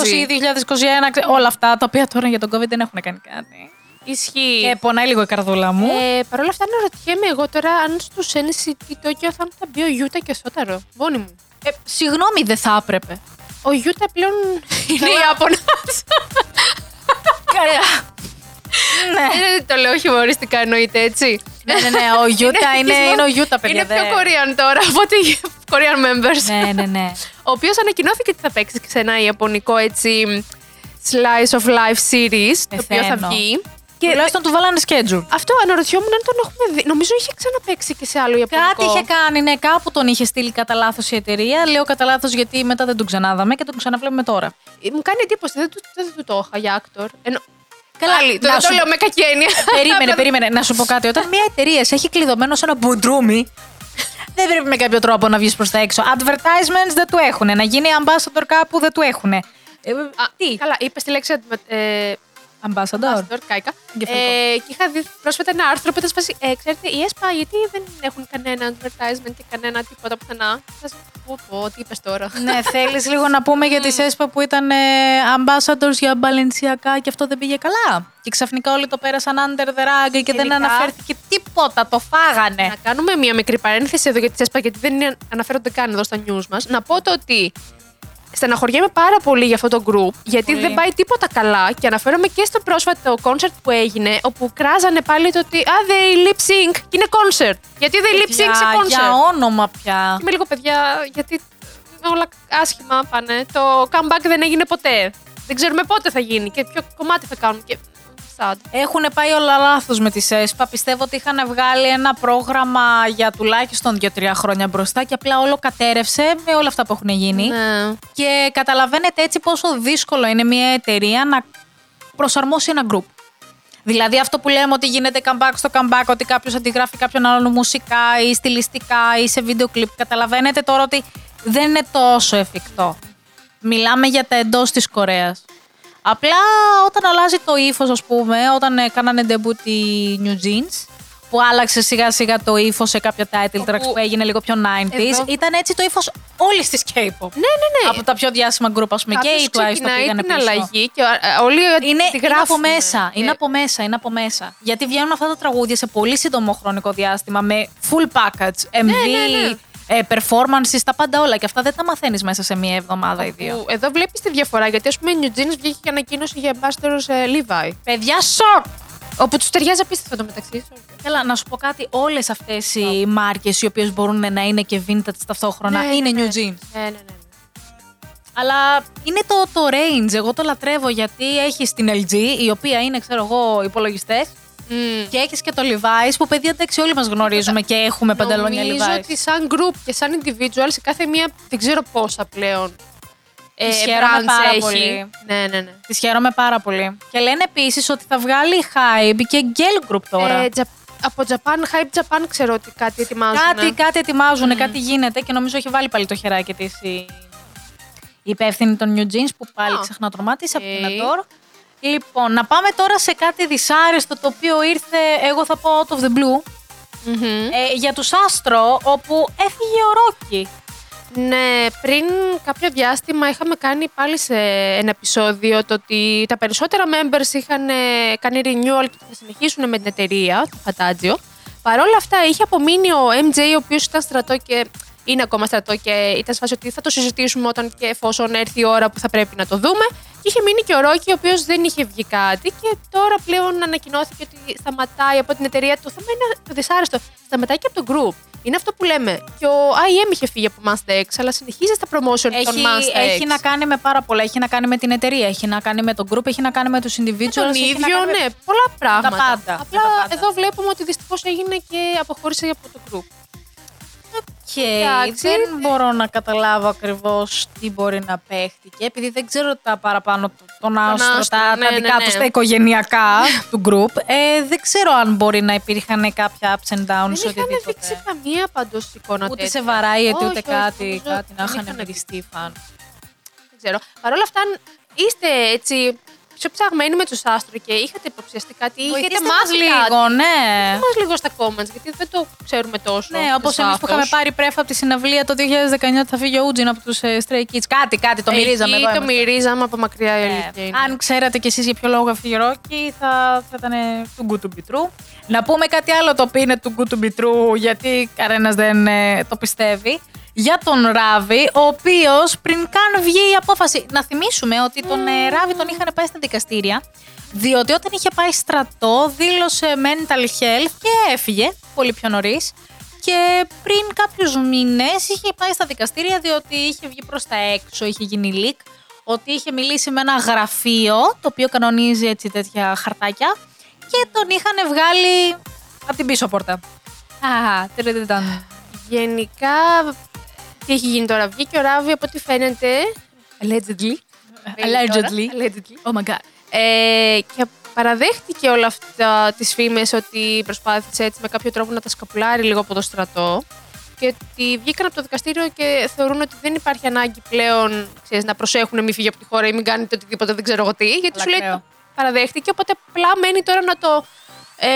S1: 2020-2021, ξέ- όλα αυτά, τα οποία τώρα για τον COVID δεν έχουν κάνει κάτι.
S2: Ισχύει.
S1: Και πονάει λίγο η καρδούλα μου.
S2: Ε, Παρ' όλα αυτά, αναρωτιέμαι εγώ τώρα αν στους NCT Tokyo θα, θα μπει ο Γιούτα και ο Σόταρο. Μόνοι μου.
S1: Ε, συγγνώμη, δεν θα έπρεπε.
S2: Ο Γιούτα πλέον είναι Ιάπωνας.
S1: ναι.
S2: Ε, το λέω χιουμοριστικά εννοείται έτσι.
S1: Ναι, ναι, ναι, ο Γιούτα είναι,
S2: εθισμό.
S1: είναι ο Γιούτα, παιδιά.
S2: Είναι πιο
S1: δεν-
S2: Korean τώρα από ότι Korean members.
S1: ναι, ναι, ναι.
S2: Ο οποίος ανακοινώθηκε ότι θα παίξει σε ένα ιαπωνικό έτσι slice of life series, το οποίο θα
S1: Πεθαίνω.
S2: βγει.
S1: Και τουλάχιστον του βάλανε schedule.
S2: Αυτό αναρωτιόμουν αν τον έχουμε δει. Νομίζω είχε ξαναπέξει και σε άλλο ιαπωνικό.
S1: Κάτι είχε κάνει, ναι, κάπου τον είχε στείλει κατά λάθος η εταιρεία. Λέω κατά λάθος γιατί μετά δεν τον ξανάδαμε και τον ξαναβλέπουμε τώρα.
S2: Ε, Μου κάνει εντύπωση, δεν του, δεν του το είχα για actor. Ενώ...
S1: Καλά,
S2: Πάλι, το,
S1: να
S2: δεν το
S1: σου-
S2: λέω με κακή έννοια.
S1: περίμενε, περίμενε. Να σου πω κάτι. Όταν μια εταιρεία σε έχει κλειδωμένο σε ένα μπουντρούμι, δεν πρέπει με κάποιο τρόπο να βγεις προς τα έξω. Advertisements δεν του έχουν. Να γίνει ambassador κάπου δεν του έχουν. Ε,
S2: Α,
S1: τι,
S2: Καλά, είπες τη λέξη ε,
S1: ambassador.
S2: Ambassador, κάηκα.
S1: Εγκεφαλικό.
S2: Ε, και είχα δει πρόσφατα ένα άρθρο που ήταν σπάσει. Ε, ξέρετε, η ΕΣΠΑ γιατί δεν έχουν κανένα advertisement και κανένα τίποτα πουθενά. Θα σας πω, πω, τι είπες τώρα.
S1: ναι, θέλεις λίγο να πούμε για τη ΣΕΣΠΑ που ήταν ε, ambassadors για Balenciaga και αυτό δεν πήγε καλά; Και ξαφνικά όλοι το πέρασαν under the rug και δεν
S2: Γενικά-
S1: αναφέρθηκε τίποτα. Το φάγανε.
S2: Να κάνουμε μια μικρή παρένθεση εδώ για τη ΕΣΠΑ, γιατί δεν είναι, αναφέρονται καν εδώ στα news μας. Να πω το ότι στεναχωριέμαι πάρα πολύ για αυτό το group, γιατί
S1: Πολύ.
S2: δεν πάει τίποτα καλά. Και αναφέρομαι και στο πρόσφατο concert που έγινε, όπου κράζανε πάλι το ότι Α, they lip sync και είναι concert. Γιατί they lip sync σε
S1: Για,
S2: concert;
S1: για όνομα πια.
S2: Είμαι λίγο παιδιά, γιατί όλα άσχημα πάνε. Το comeback δεν έγινε ποτέ. Δεν ξέρουμε πότε θα γίνει και ποιο κομμάτι θα κάνουν. Και... Sad.
S1: Έχουν πάει όλα λάθος με τη ΣΕΣΠΑ. Πιστεύω ότι είχαν βγάλει ένα πρόγραμμα για τουλάχιστον 2-3 χρόνια μπροστά και απλά όλο κατέρευσε με όλα αυτά που έχουν γίνει.
S2: Ναι.
S1: Και καταλαβαίνετε έτσι πόσο δύσκολο είναι μια εταιρεία να προσαρμόσει ένα group. Δηλαδή αυτό που λέμε ότι γίνεται comeback στο comeback, ότι κάποιος αντιγράφει κάποιον άλλον μουσικά ή στιλιστικά ή σε βίντεο κλιπ. Καταλαβαίνετε τώρα ότι δεν είναι τόσο εφικτό. Μιλάμε για τα εντός της Κορέας. Απλά όταν αλλάζει το ύφος, ας πούμε, όταν ε, κάνανε debut οι New Jeans, που άλλαξε σιγά σιγά το ύφος σε κάποια title tracks
S2: Όπου-
S1: που έγινε λίγο πιο 90s,
S2: Εδώ-
S1: ήταν έτσι το ύφος όλης της K-pop.
S2: Ναι, ναι, ναι.
S1: Από τα πιο διάσημα γκρουπ, ας πούμε, και
S2: Κάποιος
S1: οι Twice το
S2: ξεκινάει
S1: πήγανε
S2: την
S1: πίσω.
S2: αλλαγή και ε, όλοι
S1: Είναι,
S2: τη
S1: είναι από
S2: γράφουνε.
S1: μέσα, είναι
S2: Ε,
S1: από μέσα, είναι από μέσα. Γιατί βγαίνουν αυτά τα τραγούδια σε πολύ σύντομο χρονικό διάστημα με full package, MV,
S2: ναι, ναι.
S1: Ε, performances, τα πάντα όλα. Και αυτά δεν τα μαθαίνεις μέσα σε μία εβδομάδα ή δύο.
S2: που Εδώ βλέπεις τη διαφορά γιατί, ας πούμε, η New Jeans βγήκε και ανακοίνωση για ambassadors ε, Levi.
S1: Παιδιά, σοκ!
S2: Όπου τους ταιριάζει απίστευτα το μεταξύ.
S1: Έλα, να σου πω κάτι. Όλες αυτές οι μάρκες οι οποίες μπορούν να είναι και vintage ταυτόχρονα
S2: Ναι,
S1: είναι
S2: ναι.
S1: New Jeans.
S2: Ναι, ναι, ναι.
S1: Αλλά είναι το, το range. Εγώ το λατρεύω γιατί έχει την LG, η οποία είναι, ξέρω εγώ, υπολογιστές.
S2: Μμμ.
S1: Και έχεις και το Levi's που παιδιά εντάξει όλοι μας γνωρίζουμε και έχουμε παντελόνια
S2: Νομίζω
S1: Levi's.
S2: ότι σαν group και σαν individual σε κάθε μία δεν ξέρω πόσα πλέον ε,
S1: Τις χαίρομαι
S2: brands
S1: πάρα
S2: έχει.
S1: πολύ.
S2: Ναι, ναι, ναι.
S1: Τη χαίρομαι πάρα πολύ. Και λένε επίσης ότι θα βγάλει Hype και Girl Group τώρα.
S2: Ε, Τζα- από Japan, Hype Japan ξέρω ότι κάτι ετοιμάζουν.
S1: κάτι, κάτι ετοιμάζουν, κάτι γίνεται και νομίζω έχει βάλει πάλι το χεράκι της η, η υπεύθυνη των New Jeans που πάλι
S2: Α,
S1: ξεχνά το όνομά της, από την
S2: οκ.
S1: ADOR. Λοιπόν, να πάμε τώρα σε κάτι δυσάρεστο το οποίο ήρθε, εγώ θα πω out of the blue.
S2: Μμμ.
S1: ε, για τους Astro, όπου έφυγε ο Ρόκι.
S2: Ναι, πριν κάποιο διάστημα είχαμε κάνει πάλι σε ένα επεισόδιο το ότι τα περισσότερα members είχαν ε, κάνει renewal και θα συνεχίσουν με την εταιρεία, το Fantagio. Παρ' όλα αυτά είχε απομείνει ο MJ, ο οποίος ήταν στρατό και είναι ακόμα στρατό και ήταν σε φάση ότι θα το συζητήσουμε όταν και εφόσον έρθει η ώρα που θα πρέπει να το δούμε. Και είχε μείνει και ο Ρόκι, ο οποίος δεν είχε βγει κάτι και τώρα πλέον ανακοινώθηκε ότι σταματάει από την εταιρεία. Το θέμα είναι το δυσάρεστο. Σταματάει και από το group. Είναι αυτό που λέμε. Και ο IM είχε φύγει από Master X, αλλά συνεχίζει στα promotion των
S1: Έχει,
S2: Master X.
S1: έχει να κάνει με πάρα πολλά. Έχει να κάνει με την εταιρεία, έχει να κάνει με το group, έχει να κάνει με τους individuals.
S2: τον
S1: έχει να
S2: ίδιο,
S1: κάνει με-
S2: ναι, πολλά πράγματα.
S1: πάντα,
S2: Απλά
S1: με τα πάντα.
S2: εδώ βλέπουμε ότι δυστυχώς έγινε και αποχώρησε από το group.
S1: Και
S2: Εντάξει.
S1: δεν μπορώ να καταλάβω ακριβώς τι μπορεί να παίχτηκε, επειδή δεν ξέρω τα παραπάνω του- των άστρο,
S2: άστρο,
S1: τα,
S2: ναι,
S1: τα
S2: ναι,
S1: δικά
S2: ναι.
S1: τους, τα οικογενειακά [laughs] του group. Ε, δεν ξέρω αν μπορεί να υπήρχαν κάποια ups and downs
S2: Δεν
S1: σε
S2: είχαν
S1: οτιδήποτε.
S2: δείξει καμία πάντως εικόνα
S1: Ούτε
S2: τέτοια.
S1: σε βαράει, ούτε,
S2: Όχι,
S1: ούτε
S2: όχι,
S1: κάτι,
S2: νομίζω
S1: κάτι να
S2: δεν
S1: είχαν
S2: είχαν
S1: μυριστεί φαν.
S2: Δεν ξέρω. Παρ' όλα αυτά, αν είστε έτσι πιο ψαγμένοι με τους άστρο και είχατε υποψιαστεί κάτι ή είχατε
S1: Βοηθήστε
S2: μάθει
S1: μας
S2: κάτι,
S1: λίγο, ναι.
S2: μας λίγο στα comments, γιατί δεν το ξέρουμε τόσο.
S1: Ναι, όπως
S2: εις
S1: εμείς που
S2: βάθος.
S1: είχαμε πάρει πρέφα από τη συναυλία το 2019 ότι θα φύγει ο Ούτζιν από τους Stray Kids. Κάτι, κάτι, το μυρίζαμε
S2: Εκεί
S1: εδώ.
S2: το
S1: είμαστε.
S2: μυρίζαμε από μακριά η
S1: Ε,
S2: αλήθεια είναι.
S1: αν ξέρατε κι εσείς για ποιο λόγο έφυγε η Ρόκη, θα, θα ήταν του good to be true. Να πούμε κάτι άλλο το οποίο είναι του good to be true, γιατί κανένας δεν ε, το πιστεύει. Για τον Ράβη, ο οποίος πριν καν βγει η απόφαση. Να θυμίσουμε ότι τον ε, Ράβη τον είχαν πάει στα δικαστήρια, διότι όταν είχε πάει στρατό δήλωσε mental health και έφυγε πολύ πιο νωρίς. Και πριν κάποιους μήνες είχε πάει στα δικαστήρια διότι είχε βγει προς τα έξω, είχε γίνει leak, ότι είχε μιλήσει με ένα γραφείο το οποίο κανονίζει έτσι τέτοια χαρτάκια και τον είχαν βγάλει από την πίσω πόρτα. Α, τερετετάν.
S2: Γενικά, τι έχει γίνει τώρα. Βγήκε ο Ράβη από ό,τι φαίνεται. Allegedly.
S1: Allegedly.
S2: Allegedly.
S1: Oh my god.
S2: Ε, και παραδέχτηκε όλα αυτά τις φήμες ότι προσπάθησε έτσι με κάποιο τρόπο να τα σκαπουλάρει λίγο από το στρατό και ότι βγήκαν από το δικαστήριο και θεωρούν ότι δεν υπάρχει ανάγκη πλέον ξέρεις, να προσέχουν μη φύγει από τη χώρα ή μην κάνετε οτιδήποτε δεν ξέρω εγώ τι γιατί
S1: Αλλά
S2: σου λέει
S1: κρέο.
S2: το παραδέχτηκε οπότε απλά μένει τώρα να το ε,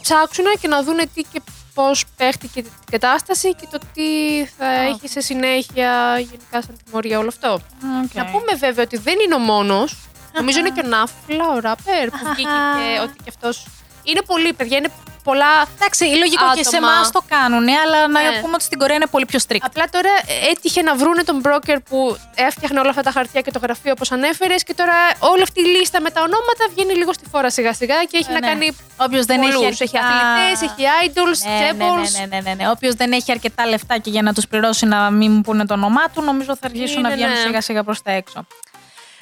S2: ψάξουν και να δούνε τι και πώς παίχτηκε την κατάσταση και το τι θα
S1: Α.
S2: έχει σε συνέχεια γενικά σαν τιμωρία όλο αυτό.
S1: Okay.
S2: Να πούμε βέβαια ότι δεν είναι ο μόνος. [laughs] Νομίζω είναι και ο Νάφλα, ο ράπερ, που βγήκε και [laughs] ότι και αυτός. Είναι πολύ, παιδιά, είναι πολλά.
S1: Εντάξει, λογικό και σε
S2: άτομα.
S1: εμάς το κάνουν, αλλά να
S2: Ναι.
S1: πούμε ότι στην Κορέα είναι πολύ πιο strict.
S2: Απλά τώρα έτυχε να βρούνε τον broker που έφτιαχνε όλα αυτά τα χαρτιά και το γραφείο όπως ανέφερες και τώρα όλη αυτή η λίστα με τα ονόματα βγαίνει λίγο στη φόρα σιγά σιγά και έχει
S1: Ε,
S2: να
S1: ναι.
S2: κάνει.
S1: Όποιος δεν έχει
S2: πολλούς. Έχει
S1: αρκετά-
S2: αθλητές, έχει idols,
S1: Ναι, ναι,
S2: chaebols.
S1: ναι, ναι, ναι, ναι. Όποιος δεν έχει αρκετά λεφτά και για να τους πληρώσει να μην μου πούνε το όνομά του, νομίζω θα αρχίσουν
S2: Είναι,
S1: να βγαίνουν
S2: ναι.
S1: σιγά σιγά προς τα έξω.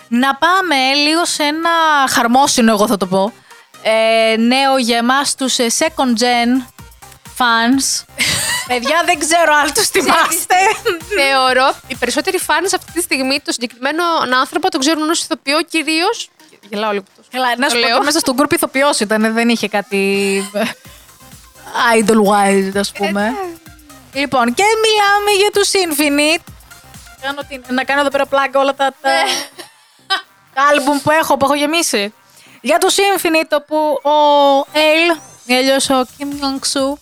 S1: Να πάμε λίγο σε ένα χαρμόσυνο, εγώ θα το πω. Ε, νέο για εμάς τους second gen fans. [laughs] Παιδιά, δεν ξέρω αν τους θυμάστε. [laughs]
S2: Θεωρώ οι περισσότεροι fans αυτή τη στιγμή το συγκεκριμένο άνθρωπο τον ξέρουν ως ηθοποιό κυρίως. Γελάω λίγο.
S1: Καλά, να
S2: Το
S1: σου πω
S2: λέω.
S1: ότι μέσα στον group ηθοποιός ήταν, δεν είχε κάτι. idol wise, ας πούμε. λοιπόν, και μιλάμε για τους Infinite. Κάνω την- να κάνω εδώ πέρα πλάκα όλα τα, τα, [laughs] τα άλμπουμ που έχω, που έχω γεμίσει. Για το σύμφωνο που ο Ελ, ναι, αλλιώς ο Κίμιον Σου,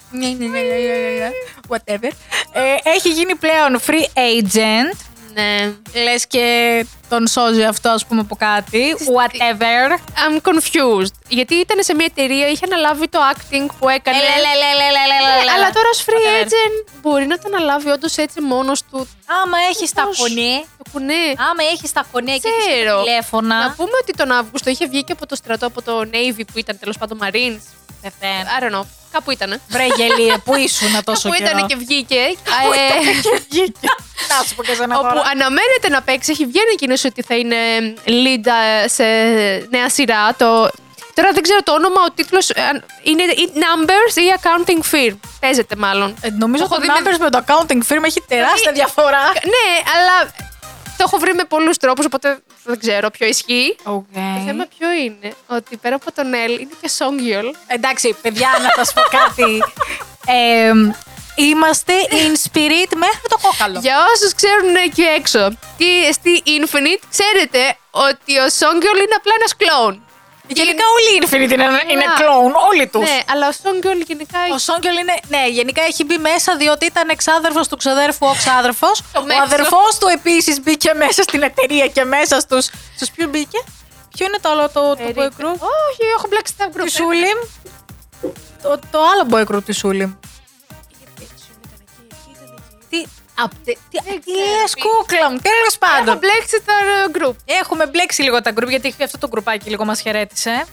S1: whatever, ε, έχει γίνει πλέον free agent.
S2: Ναι.
S1: Λες και τον σώζει αυτό, ας πούμε, από κάτι. Whatever.
S2: I'm confused. Γιατί ήταν σε μια εταιρεία, είχε αναλάβει το acting που έκανε.
S1: Έλα, έλα, έλα, έλα, έλα, έλα,
S2: Ναι,
S1: έλα.
S2: αλλά τώρα ως free
S1: Whatever.
S2: agent μπορεί να το αναλάβει όντως έτσι μόνος του.
S1: Άμα έχεις τα
S2: Πώς;
S1: φωνή,
S2: Το κουνέ.
S1: άμα έχεις τα φωνή και έχεις και
S2: Ξέρω.
S1: τηλέφωνα.
S2: Να πούμε ότι τον Αύγουστο είχε βγει και από το στρατό, από το Navy που ήταν τέλος πάντων Marines.
S1: Πεθαίνω.
S2: I don't know. Κάπου ήταν.
S1: Βρε γελίε, πού ήσουν [laughs] τόσο
S2: Κάπου
S1: καιρό;
S2: ήταν και βγήκε.
S1: Πού
S2: Ε,
S1: ήταν και βγήκε; [laughs] Να σου πω και σε ένα
S2: όπου
S1: τώρα.
S2: αναμένεται να παίξει. Έχει βγει ανακοίνωση ότι θα είναι lead ε, σε νέα σειρά. Το... Τώρα δεν ξέρω το όνομα, ο τίτλος είναι ή Numbers ή Accounting Firm. Παίζεται μάλλον.
S1: Ε, Νομίζω
S2: Το
S1: ότι
S2: έχω
S1: το
S2: δει με-
S1: Numbers με το accounting firm έχει τεράστια διαφορά.
S2: Ναι, αλλά το έχω βρει με πολλούς τρόπους, οπότε δεν ξέρω ποιο ισχύει. Το
S1: Okay.
S2: θέμα ποιο είναι, ότι πέρα από τον L είναι και Sungyeol.
S1: Εντάξει, παιδιά, να σας πω κάτι. Ε, είμαστε Inspirit μέχρι το κόκαλο.
S2: Για όσους ξέρουν εκεί έξω, τι εστί Infinite, ξέρετε ότι ο Sungyeol είναι απλά ένας κλόουν.
S1: Γενικά όλοι οι Infinite είναι, είναι
S2: Ναι.
S1: κλόουν, όλοι τους.
S2: Ναι, αλλά ο Sungyeol γενικά
S1: Ο Sungyeol είναι. Ναι, γενικά έχει μπει μέσα διότι ήταν εξάδερφος του ξαδέρφου ο ξάδερφος.
S2: Το
S1: ο
S2: μέσο.
S1: αδερφός του επίσης μπήκε μέσα στην εταιρεία και μέσα στου. Στους ποιου μπήκε; Ποιο είναι το άλλο το, το boy group;
S2: Όχι, έχω μπλέξει τα group.
S1: Τη Σούλιμ. Το, το άλλο boy group τη Σούλιμ. Τι. απ' τε- Τι,
S2: Δεν
S1: τι
S2: ξέρω
S1: λες,
S2: τι.
S1: κούκλα μου, τέλος
S2: Έχω
S1: πάντων.
S2: μπλέξει τα ε, group.
S1: Έχουμε μπλέξει λίγο τα γκρουπ γιατί αυτό το γκρουπάκι λίγο μας χαιρέτησε.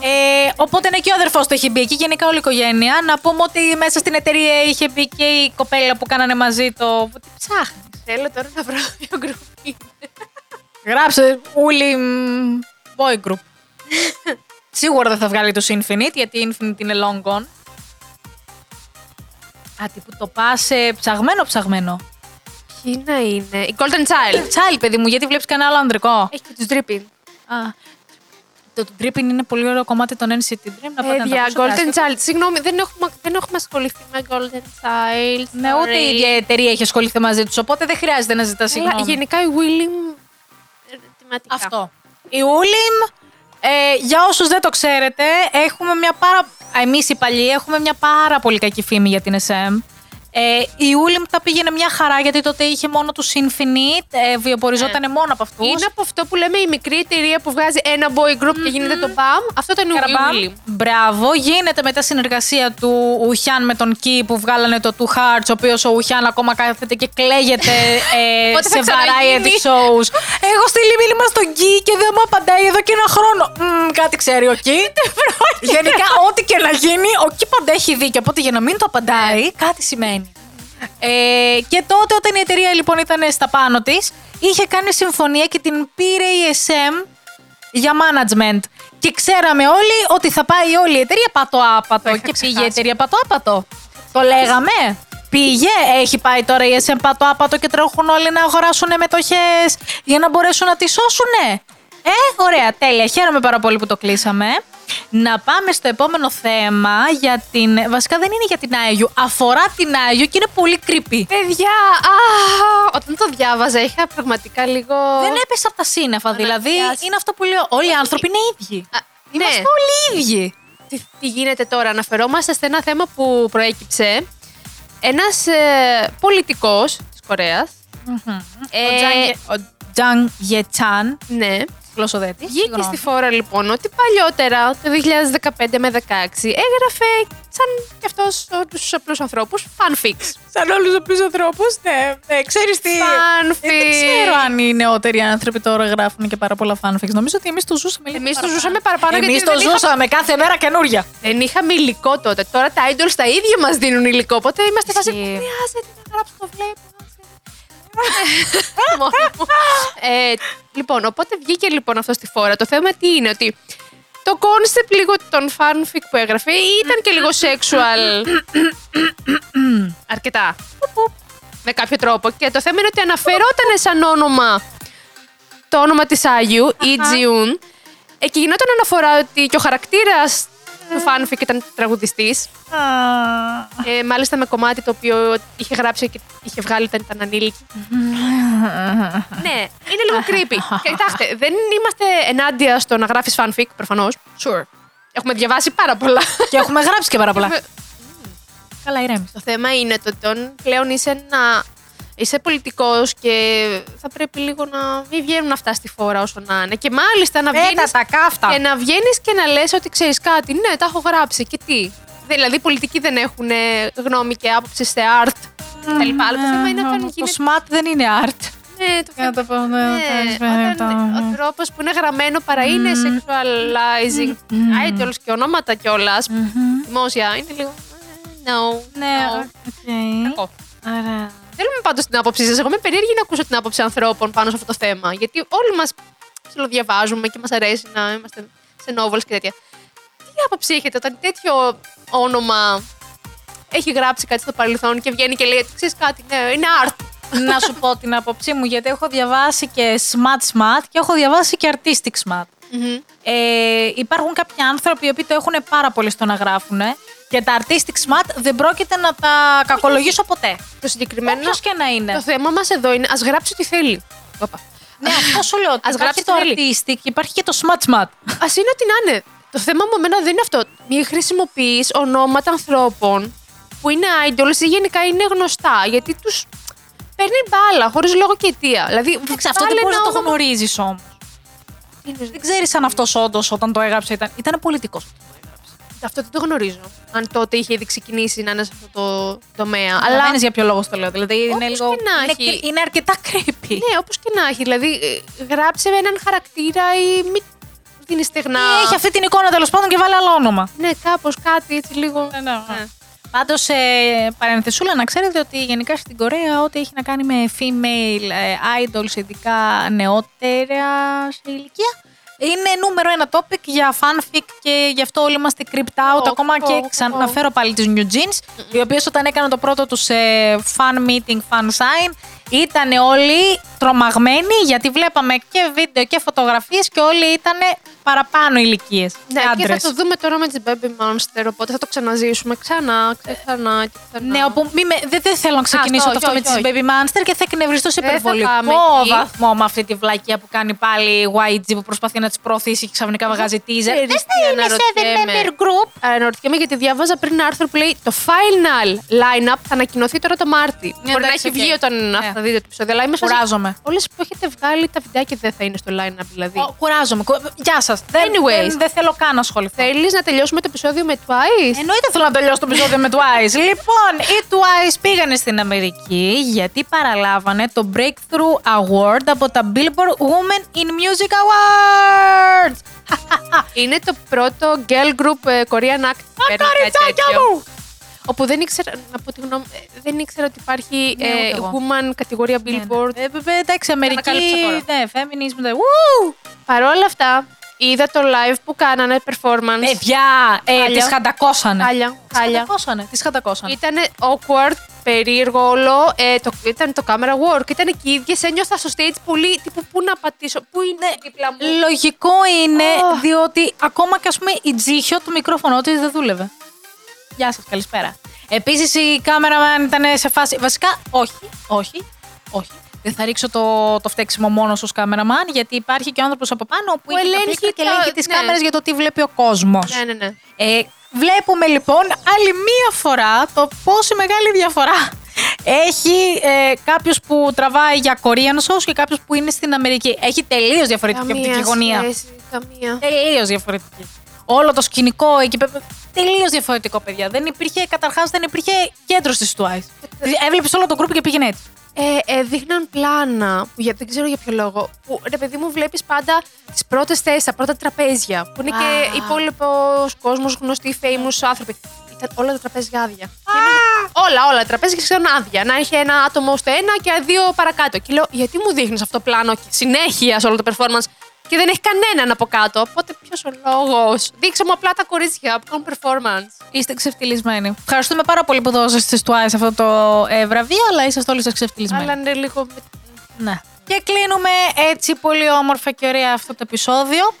S1: Ε, οπότε ναι, και ο αδερφός του έχει μπει εκεί, γενικά όλη η οικογένεια. Να πούμε ότι μέσα στην εταιρεία είχε μπει και η κοπέλα που κάνανε μαζί το. Τι ψάχνεις.
S2: Θέλω τώρα να βρω [laughs] ποιο group είναι.
S1: Γράψε ούλη μ, boy group. [laughs] Σίγουρα δεν θα βγάλει το Infinite γιατί η Infinite είναι long gone. Α, τι που το πας ψαγμένο ψαγμένο.
S2: Ποιοι να είναι. Η Golden Child.
S1: Τσάλι, παιδί μου, γιατί βλέπεις κανένα άλλο ανδρικό;
S2: Έχει και τους Dripping.
S1: Α, το, το Dripping είναι πολύ ωραίο κομμάτι των NCT Dream. Να πάτε να τα
S2: Παιδιά,
S1: ακούσετε,
S2: Golden
S1: άσχετα.
S2: Child. Συγγνώμη, δεν έχουμε, δεν έχουμε ασχοληθεί με Golden Child.
S1: Ναι, ούτε η ίδια εταιρεία έχει ασχοληθεί μαζί τους, οπότε δεν χρειάζεται να ζητάς
S2: Αλλά
S1: συγγνώμη.
S2: γενικά η William. ε, θεματικά.
S1: Αυτό. Η Ούλιμ, ε, για όσους δεν το ξέρετε, έχουμε μια πάρα... Εμείς οι παλιοί έχουμε μια πάρα πολύ κακή φήμη για την SM. Ε, η Ούλιμ τα πήγαινε μια χαρά γιατί τότε είχε μόνο τους Infinite, ε, βιοποριζόταν μόνο από αυτούς.
S2: Είναι από αυτό που λέμε η μικρή εταιρεία που βγάζει ένα boy group και γίνεται το BAM. Αυτό ήταν η William.
S1: Μπράβο. Γίνεται μετά συνεργασία του Ουχιάν με τον Κι που βγάλανε το Two Hearts, ο οποίος ο Ουχιάν ακόμα κάθεται και κλαίγεται ε, [laughs]
S2: Πότε θα
S1: σε
S2: ξαναγίνει;
S1: variety shows. Έχω στείλει μήνυμα στον Κι και δεν μου απαντάει εδώ και ένα χρόνο. Μμ, κάτι ξέρει ο Κι. [laughs] Γενικά, ό,τι και να γίνει, ο Κι πάντα έχει δίκιο. Οπότε για να μην το απαντάει, κάτι σημαίνει. Ε, και τότε, όταν η εταιρεία λοιπόν ήταν στα πάνω της, είχε κάνει συμφωνία και την πήρε η SM για management. Και ξέραμε όλοι ότι θα πάει όλη η εταιρεία πατώ άπατο.
S2: είχα
S1: Και πήγε η
S2: ξεχάσει.
S1: εταιρεία πατώ άπατο. Το λέγαμε. Πήγε, έχει πάει τώρα η SM πατώ άπατο και τρέχουν όλοι να αγοράσουν μετοχές για να μπορέσουν να τη σώσουνε. Ε, ωραία, τέλεια. Χαίρομαι πάρα πολύ που το κλείσαμε. Να πάμε στο επόμενο θέμα για την. Βασικά δεν είναι για την Άγιου. Αφορά την Άγιου και είναι πολύ creepy.
S2: Παιδιά, α, όταν το διάβαζα είχα πραγματικά λίγο.
S1: Δεν έπεσε από τα σύννεφα. Δηλαδή
S2: Αναγκάζει.
S1: είναι αυτό που λέω. Όλοι οι άνθρωποι είναι ίδιοι.
S2: Α,
S1: Είμαστε
S2: ναι.
S1: όλοι ίδιοι.
S2: τι, τι γίνεται τώρα. Αναφερόμαστε σε ένα θέμα που προέκυψε. Ένας ε, πολιτικός της Κορέας. Ε,
S1: Ο Τζαν- Ο Τζαν Γετσάν,
S2: Ναι.
S1: Γλωσσοδέτη.
S2: Βγήκε στη φόρα λοιπόν ότι παλιότερα, το 2015 με 2016, έγραφε σαν κι αυτός τους απλούς ανθρώπους fanfics.
S1: Σαν όλους τους απλούς ανθρώπους, ναι. ναι Ξέρεις τι.
S2: Fanfic.
S1: Ε, δεν ξέρω αν οι νεότεροι άνθρωποι τώρα γράφουν και πάρα πολλά fanfics. Νομίζω ότι εμείς το ζούσαμε λίγο.
S2: Εμείς το ζούσαμε παραπάνω
S1: Εμείς
S2: γιατί
S1: το
S2: δεν είχα-
S1: ζούσαμε κάθε μέρα καινούρια.
S2: Δεν είχαμε υλικό τότε. Τώρα τα idols τα ίδια μας δίνουν υλικό. Οπότε είμαστε φάση.
S1: Ισχύει.
S2: Χρειάζεται να γράψω το βλέπω. Μόνο μου. ε, λοιπόν, οπότε βγήκε λοιπόν αυτό στη φόρα. Το θέμα τι είναι, ότι το concept λίγο των fanfic που έγραφε ήταν και λίγο sexual. Αρκετά. Με κάποιο τρόπο. Και το θέμα είναι ότι αναφερόταν σαν όνομα το όνομα της Άγιου, η Τζιούν. Ε, και γινόταν αναφορά ότι και ο χαρακτήρας του fanfic ήταν τραγουδιστής. Ε, μάλιστα με κομμάτι το οποίο είχε γράψει και είχε βγάλει όταν ήταν ανήλικη. ναι, είναι λίγο creepy. Και Κοιτάξτε, δεν είμαστε ενάντια στο να γράφεις fanfic, προφανώς.
S1: Sure.
S2: Έχουμε διαβάσει πάρα πολλά.
S1: Και έχουμε γράψει και πάρα πολλά.
S2: Έχουμε-
S1: Καλά, ηρέμη.
S2: Το θέμα είναι το ότι όταν πλέον είσαι να... Είσαι πολιτικός και θα πρέπει λίγο να μην βγαίνουν αυτά στη φόρα όσο να είναι. Και μάλιστα να
S1: Πέτα
S2: βγαίνεις
S1: τα κάφτα.
S2: και να βγαίνεις και να λες ότι ξέρεις κάτι. Ναι, τα έχω γράψει και τι; Δηλαδή, οι πολιτικοί δεν έχουν ε, γνώμη και άποψη σε art κτλ. Αλλά το θέμα είναι όταν
S1: Το
S2: γίνεται.
S1: smut δεν είναι art.
S2: Ναι, το
S1: Για να
S2: θέμα
S1: το πω, ναι,
S2: ναι,
S1: το-
S2: όταν ο τρόπος που είναι γραμμένο παρά είναι sexualizing idols και ονόματα κιόλας. Δημόσια είναι λίγο. ε, No.
S1: Ναι,
S2: no.
S1: οκ.
S2: Κακό.
S1: Ωραία.
S2: Θέλουμε πάντως την άποψή σας. Εγώ είμαι περίεργη να ακούσω την άποψη ανθρώπων πάνω σε αυτό το θέμα. Γιατί όλοι μας ψιλοδιαβάζουμε και μας αρέσει να είμαστε σε novels και τέτοια. Τι άποψη έχετε όταν τέτοιο όνομα έχει γράψει κάτι στο παρελθόν και βγαίνει και λέει ότι ξέρεις κάτι, ναι, είναι art.
S1: να σου πω την άποψή μου, γιατί έχω διαβάσει και smart smart και έχω διαβάσει και artistic smart.
S2: Μμμ.
S1: Ε, υπάρχουν κάποιοι άνθρωποι οι οποίοι το έχουν πάρα πολύ στο να γράφουν και τα artistic smart δεν πρόκειται να τα κακολογήσω ποτέ.
S2: Το συγκεκριμένο.
S1: Όποιος και να είναι.
S2: Το θέμα μας εδώ είναι ας γράψει ό,τι θέλει. Όπα.
S1: Ναι, αυτό σου λέω.
S2: Ας
S1: Υπάρχει
S2: γράψει
S1: το
S2: τι θέλει.
S1: artistic και υπάρχει και το smart smart.
S2: Α είναι ό,τι να είναι. Το θέμα μου εμένα δεν είναι αυτό. Μην χρησιμοποιείς ονόματα ανθρώπων που είναι idols ή γενικά είναι γνωστά. Γιατί τους παίρνει μπάλα χωρίς λόγο και αιτία. Δηλαδή,
S1: Εντάξει, αυτό δεν
S2: βάλε
S1: μπορείς να
S2: ένα
S1: το
S2: όνομα-
S1: γνωρίζεις όμως.
S2: Είναι-
S1: Δεν ξέρεις αν αυτός όντως όταν το έγραψε ήταν, ήταν πολιτικός.
S2: Αυτό δεν το γνωρίζω. Αν τότε είχε ήδη ξεκινήσει να είναι σε αυτό το τομέα.
S1: Αλλά
S2: Αλλά
S1: για ποιο λόγο το λέω. Δηλαδή είναι
S2: Όπως
S1: λίγο.
S2: και να
S1: είναι,
S2: έχει.
S1: είναι αρκετά creepy.
S2: ναι, όπως και να έχει. Δηλαδή, ε, γράψε με έναν χαρακτήρα ή μην δίνεις στεγνά.
S1: Ή Έχει αυτή την εικόνα τέλος πάντων και βάλει άλλο όνομα.
S2: Ναι, κάπως κάτι έτσι λίγο.
S1: Ναι, ναι.
S2: Ναι.
S1: Πάντως, ε, παρενθεσούλα να ξέρετε ότι γενικά στην Κορέα ό,τι έχει να κάνει με female ε, idols, ειδικά νεότερα σε ηλικία, είναι νούμερο ένα topic για fanfic και γι' αυτό όλοι είμαστε creeped out.
S2: Ω,
S1: ακόμα
S2: ω,
S1: και
S2: ω.
S1: ξαναφέρω πάλι τις New Jeans, οι οποίες όταν έκαναν το πρώτο τους ε, fan meeting, fan sign, ήταν όλοι τρομαγμένοι γιατί βλέπαμε και βίντεο και φωτογραφίες και όλοι ήταν παραπάνω ηλικίες.
S2: Ναι, και θα το δούμε τώρα με τις Baby Monster, οπότε θα το ξαναζήσουμε ξανά, και ξανά και ξανά.
S1: Ναι, όπου μη με, δεν, δεν θέλω να ξεκινήσω
S2: αυτό,
S1: το αυτό με
S2: όχι,
S1: τις
S2: όχι.
S1: Baby Monster και θα εκνευριστώ σε
S2: Δεν θα
S1: υπερβολικό
S2: πάμε εκεί.
S1: βαθμό με αυτή τη βλακία που κάνει πάλι η YG που προσπαθεί να τι προωθήσει και ξαφνικά βγάζει teaser.
S2: Ξέρεις
S1: Δεν
S2: τι
S1: θα είναι
S2: αναρωτιέμαι.
S1: 7 member group.
S2: Αναρωτιέμαι γιατί διάβαζα πριν ένα άρθρο που λέει το final line-up θα ανακοινωθεί τώρα το Μάρτι.
S1: Ναι,
S2: Μπορεί να
S1: εντάξει,
S2: έχει
S1: οκ.
S2: βγει όταν
S1: Ναι.
S2: Θα δείτε το επεισόδιο. Αλλά είμαι σε φάση,
S1: Κουράζομαι.
S2: Όλες που έχετε βγάλει τα βιντεάκια δεν θα είναι στο line-up δηλαδή.
S1: Ω, Κουράζομαι. Κου- Γεια σας. Δεν,
S2: Anyways.
S1: δεν, δεν θέλω καν να ασχοληθώ.
S2: Θέλεις να τελειώσουμε το επεισόδιο με Twice;
S1: Εννοείται θέλω να τελειώσω το επεισόδιο με Twice. [laughs] λοιπόν, οι Twice πήγανε στην Αμερική γιατί παραλάβανε το Breakthrough Award από τα Billboard Women in Music Awards. [laughs]
S2: Είναι το πρώτο girl group ε, Korean act. που παίρνει κάτι
S1: Κοριτσάκια
S2: τέτοιο.
S1: μου!
S2: Όπου δεν ήξερα, να πω τη γνώμη, ε, δεν ήξερα ότι υπάρχει
S1: Ναι,
S2: ε,
S1: ούτε εγώ.
S2: woman κατηγορία
S1: Ναι, ναι.
S2: Billboard.
S1: Ε, βέβαια, εντάξει, Αμερική.
S2: Ανακάλυψα τώρα.
S1: Ναι, feminism. ναι. Woo!
S2: Παρ' όλα αυτά, είδα το live που κάνανε performance.
S1: Παιδιά, ε,
S2: Χάλια.
S1: τις χαντακώσανε.
S2: Χάλια,
S1: Τις
S2: χάλια.
S1: χαντακώσανε. Τις χαντακώσανε.
S2: Ήταν awkward, περίεργο όλο. Ε, το, ήταν το camera work. Ήταν και οι ίδιες. Ένιωθα στο stage πολύ. Τύπου, πού να πατήσω, πού είναι δίπλα μου.
S1: Λογικό είναι,
S2: Αχ.
S1: διότι ακόμα και ας πούμε η τζίχιο του μικρόφωνο της δεν δούλευε. Γεια σας, καλησπέρα. Επίσης η κάμερα ήταν σε φάση... Βασικά, όχι, όχι, όχι. Δεν θα ρίξω το, το φταίξιμο μόνος στους κάμεραμαν, γιατί υπάρχει και ο άνθρωπος από πάνω που,
S2: Που
S1: έχει το
S2: ελέγχει
S1: πίκτο και
S2: τα-
S1: ελέγχει τις
S2: ναι.
S1: κάμερες για το τι βλέπει ο κόσμος.
S2: Ναι, ναι, ναι.
S1: Ε, βλέπουμε λοιπόν άλλη μία φορά το πόση μεγάλη διαφορά έχει ε, κάποιος που τραβάει για Korean shows και κάποιος που είναι στην Αμερική. Έχει τελείως διαφορετική οπτική γωνία.
S2: σχέση, καμία.
S1: Τελείως διαφορετική. Όλο το σκηνικό εκεί πέρα. Τελείως διαφορετικό, παιδιά. Δεν υπήρχε, καταρχάς, δεν υπήρχε κέντρο τη Twice. Έβλεπες όλο το group και πήγαινε έτσι.
S2: Ε, ε, δείχναν πλάνα, που για, δεν ξέρω για ποιο λόγο. Που ρε παιδί μου, βλέπεις πάντα τις πρώτες θέσεις, τα πρώτα τραπέζια. Που είναι
S1: Α.
S2: και υπόλοιπος κόσμος, γνωστοί, famous άνθρωποι. Ήταν όλα τα τραπέζια άδεια. Και έμεινε- όλα, όλα. Τα τραπέζια και σχεδόν άδεια. Να είχε ένα άτομο στο ένα και δύο παρακάτω. Και λέω, γιατί μου δείχνεις αυτό το πλάνο και συνέχεια σε όλο το performance; Και δεν έχει κανέναν από κάτω. Οπότε ποιος ο λόγος. Δείξε μου απλά τα κορίτσια που κάνουν performance.
S1: Είστε ξεφτυλισμένοι. Ευχαριστούμε πάρα πολύ που δώσατε στι Twice αυτό το ε, βραβείο, αλλά είσαστε όλοι σας ξεφτυλισμένοι.
S2: Αλλά είναι λίγο. με-
S1: Ναι. Και κλείνουμε έτσι πολύ όμορφα και ωραία αυτό το επεισόδιο.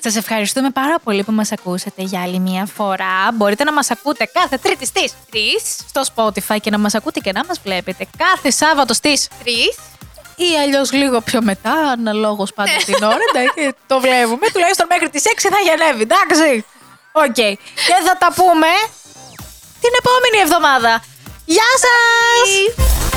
S1: Σας ευχαριστούμε πάρα πολύ που μας ακούσατε για άλλη μια φορά. Μπορείτε να μας ακούτε κάθε τρίτη στις
S2: Τρεις.
S1: στο Spotify και να μας ακούτε και να μας βλέπετε κάθε Σάββατο στις
S2: Τρεις.
S1: Ή αλλιώς λίγο πιο μετά, αναλόγως πάντα [laughs] την ώρα. εντάξει, το βλέπουμε. Τουλάχιστον μέχρι τις 6 θα γεννεύει, εντάξει. Οκ. Και θα τα πούμε την επόμενη εβδομάδα. Γεια σας!